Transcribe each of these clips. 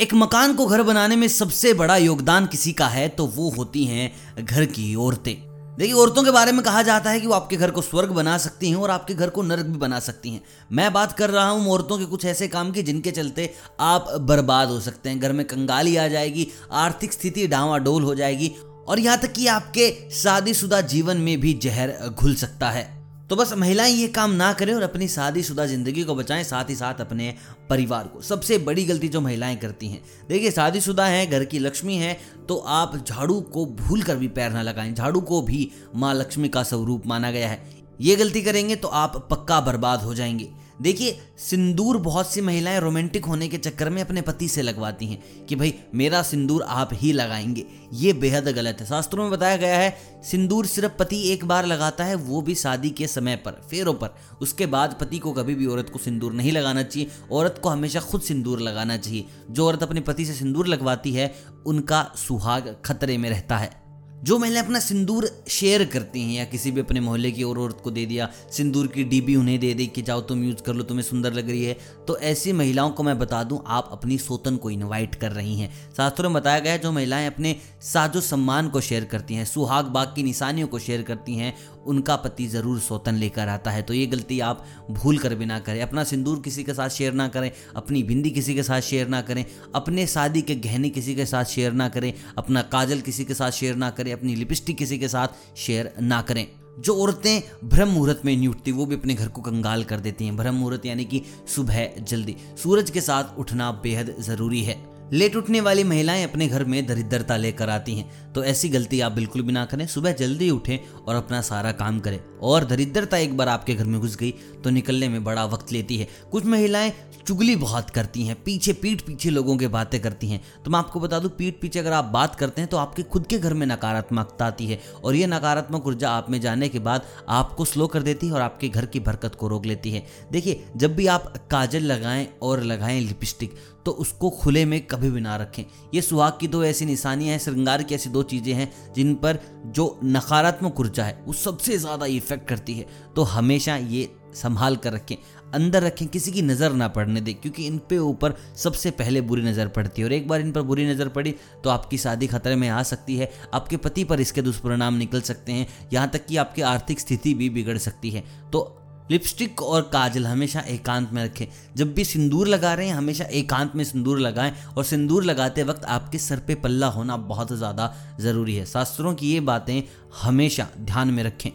एक मकान को घर बनाने में सबसे बड़ा योगदान किसी का है तो वो होती हैं घर की औरतें। देखिए, औरतों के बारे में कहा जाता है कि वो आपके घर को स्वर्ग बना सकती हैं और आपके घर को नरक भी बना सकती हैं। मैं बात कर रहा हूँ औरतों के कुछ ऐसे काम की जिनके चलते आप बर्बाद हो सकते हैं। घर में कंगाली आ जाएगी, आर्थिक स्थिति डावाडोल हो जाएगी और यहाँ तक कि आपके शादीशुदा जीवन में भी जहर घुल सकता है। तो बस महिलाएँ ये काम ना करें और अपनी शादीशुदा ज़िंदगी को बचाएँ, साथ ही साथ अपने परिवार को। सबसे बड़ी गलती जो महिलाएँ करती हैं। देखिए, शादीशुदा हैं, घर की लक्ष्मी है तो आप झाड़ू को भूल कर भी पैर ना लगाएँ। झाड़ू को भी माँ लक्ष्मी का स्वरूप माना गया है। ये गलती करेंगे तो आप पक्का बर्बाद हो जाएँगे। देखिए, सिंदूर बहुत सी महिलाएँ रोमांटिक होने के चक्कर में अपने पति से लगवाती हैं कि भाई, मेरा सिंदूर आप ही लगाएँगे। ये बेहद गलत है। शास्त्रों में बताया गया है, सिंदूर सिर्फ़ पति एक बार लगाता है, वो भी शादी के समय पर, फेरों पर। उसके बाद पति को कभी भी औरत को सिंदूर नहीं लगाना चाहिए। औरत को हमेशा खुद सिंदूर लगाना चाहिए। जो औरत अपने पति से सिंदूर लगवाती है, उनका सुहाग खतरे में रहता है। जो महिलाएँ अपना सिंदूर शेयर करती हैं या किसी भी अपने मोहल्ले की और औरत को दे दिया, सिंदूर की डीबी उन्हें दे दी कि जाओ तुम यूज़ कर लो, तुम्हें सुंदर लग रही है। तो ऐसी महिलाओं को मैं बता दूँ, आप अपनी सोतन को इनवाइट कर रही हैं। शास्त्रों में बताया गया है, जो महिलाएँ अपने साजो सम्मान को शेयर करती हैं, सुहाग बाग की निशानियों को शेयर करती हैं, उनका पति ज़रूर सोतन लेकर आता है। तो ये गलती आप भूल कर भी ना करें। अपना सिंदूर किसी के साथ शेयर ना करें, अपनी बिंदी किसी के साथ शेयर ना करें, अपने शादी के गहने किसी के साथ शेयर ना करें, अपना काजल किसी के साथ शेयर ना करें। अपनी लिपस्टिक किसी के साथ शेयर ना करें। जो औरतें ब्रह्म मुहूर्त में नहीं उठती, वो भी अपने घर को कंगाल कर देती हैं। ब्रह्म मुहूर्त यानी कि सुबह जल्दी। सूरज के साथ उठना बेहद ज़रूरी है। लेट उठने वाली महिलाएँ अपने घर में दरिद्रता लेकर आती हैं। तो ऐसी गलती आप बिल्कुल भी ना करें। सुबह जल्दी उठें और अपना सारा काम करें। और दरिद्रता एक बार आपके घर में घुस गई तो निकलने में बड़ा वक्त लेती है। कुछ महिलाएँ चुगली बहुत करती हैं, पीछे पीठ पीछे लोगों के बातें करती हैं। तो मैं आपको बता दूँ, पीठ पीछे अगर आप बात करते हैं तो आपके खुद के घर में नकारात्मकता आती है। और ये नकारात्मक ऊर्जा आप में जाने के बाद आपको स्लो कर देती है और आपके घर की बरकत को रोक लेती है। देखिए, जब भी आप काजल लगाएँ और लगाएँ लिपस्टिक तो उसको खुले में कभी भी ना रखें। ये सुहाग की दो ऐसी निशानियाँ हैं, श्रृंगार की ऐसी दो चीज़ें हैं, जिन पर जो नकारात्मक ऊर्जा है, वो सबसे ज़्यादा इफ़ेक्ट करती है। तो हमेशा ये संभाल कर रखें। अंदर रखें, किसी की नज़र ना पड़ने दें, क्योंकि इन पे ऊपर सबसे पहले बुरी नज़र पड़ती है। और एक बार इन पर बुरी नज़र पड़ी तो आपकी शादी खतरे में आ सकती है। आपके पति पर इसके दुष्परिणाम निकल सकते हैं। यहाँ तक कि आपकी आर्थिक स्थिति भी बिगड़ सकती है। तो लिपस्टिक और काजल हमेशा एकांत में रखें। जब भी सिंदूर लगा रहे हैं, हमेशा एकांत में सिंदूर लगाएँ। और सिंदूर लगाते वक्त आपके सर पे पल्ला होना बहुत ज़्यादा ज़रूरी है। शास्त्रों की ये बातें हमेशा ध्यान में रखें।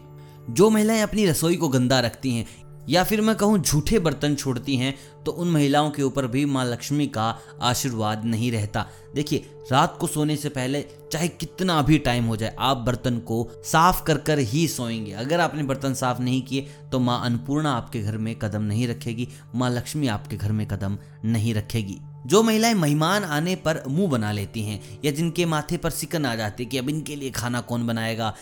जो महिलाएँ अपनी रसोई को गंदा रखती हैं या फिर मैं कहूँ झूठे बर्तन छोड़ती हैं तो उन महिलाओं के ऊपर भी माँ लक्ष्मी का आशीर्वाद नहीं रहता। देखिए, रात को सोने से पहले चाहे कितना भी टाइम हो जाए, आप बर्तन को साफ़ कर कर ही सोएँगे। अगर आपने बर्तन साफ़ नहीं किए तो माँ अन्नपूर्णा आपके घर में कदम नहीं रखेगी, माँ लक्ष्मी आपके घर में कदम नहीं रखेगी। जो महिलाएँ मेहमान आने पर मुँह बना लेती हैं, या जिनके माथे पर सिकन आ जाती है कि अब इनके लिए खाना कौन बनाएगा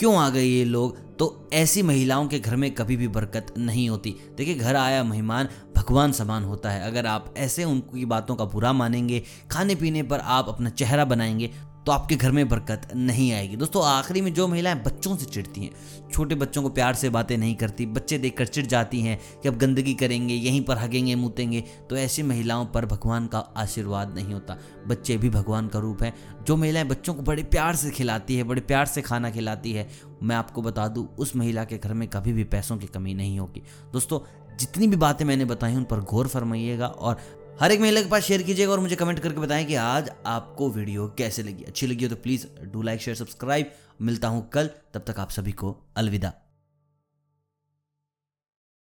क्यों आ गए ये लोग? तो ऐसी महिलाओं के घर में कभी भी बरकत नहीं होती। देखिए, घर आया मेहमान, भगवान समान होता है। अगर आप ऐसे उनकी बातों का बुरा मानेंगे खाने पीने पर आप अपना चेहरा बनाएँगे तो आपके घर में बरकत नहीं आएगी। दोस्तों, आखिरी में जो महिलाएँ बच्चों से चिढ़ती हैं, छोटे बच्चों को प्यार से बातें नहीं करती, बच्चे देखकर चिढ़ जाती हैं कि अब गंदगी करेंगे, यहीं पर हगेंगे, मुतेंगे तो ऐसी महिलाओं पर भगवान का आशीर्वाद नहीं होता। बच्चे भी भगवान का रूप है। जो महिलाएँ बच्चों को बड़े प्यार से खिलाती है, बड़े प्यार से खाना खिलाती है, मैं आपको बता दूँ, उस महिला के घर में कभी भी पैसों की कमी नहीं होगी। दोस्तों, जितनी भी बातें मैंने बताई उन पर गौर फरमाइएगा और हर एक महिला के पास शेयर कीजिएगा और मुझे कमेंट करके बताएँ कि आज आपको वीडियो कैसे लगी। अच्छी लगी हो तो please do like share subscribe मिलता हूँ कल। तब तक आप सभी को अलविदा।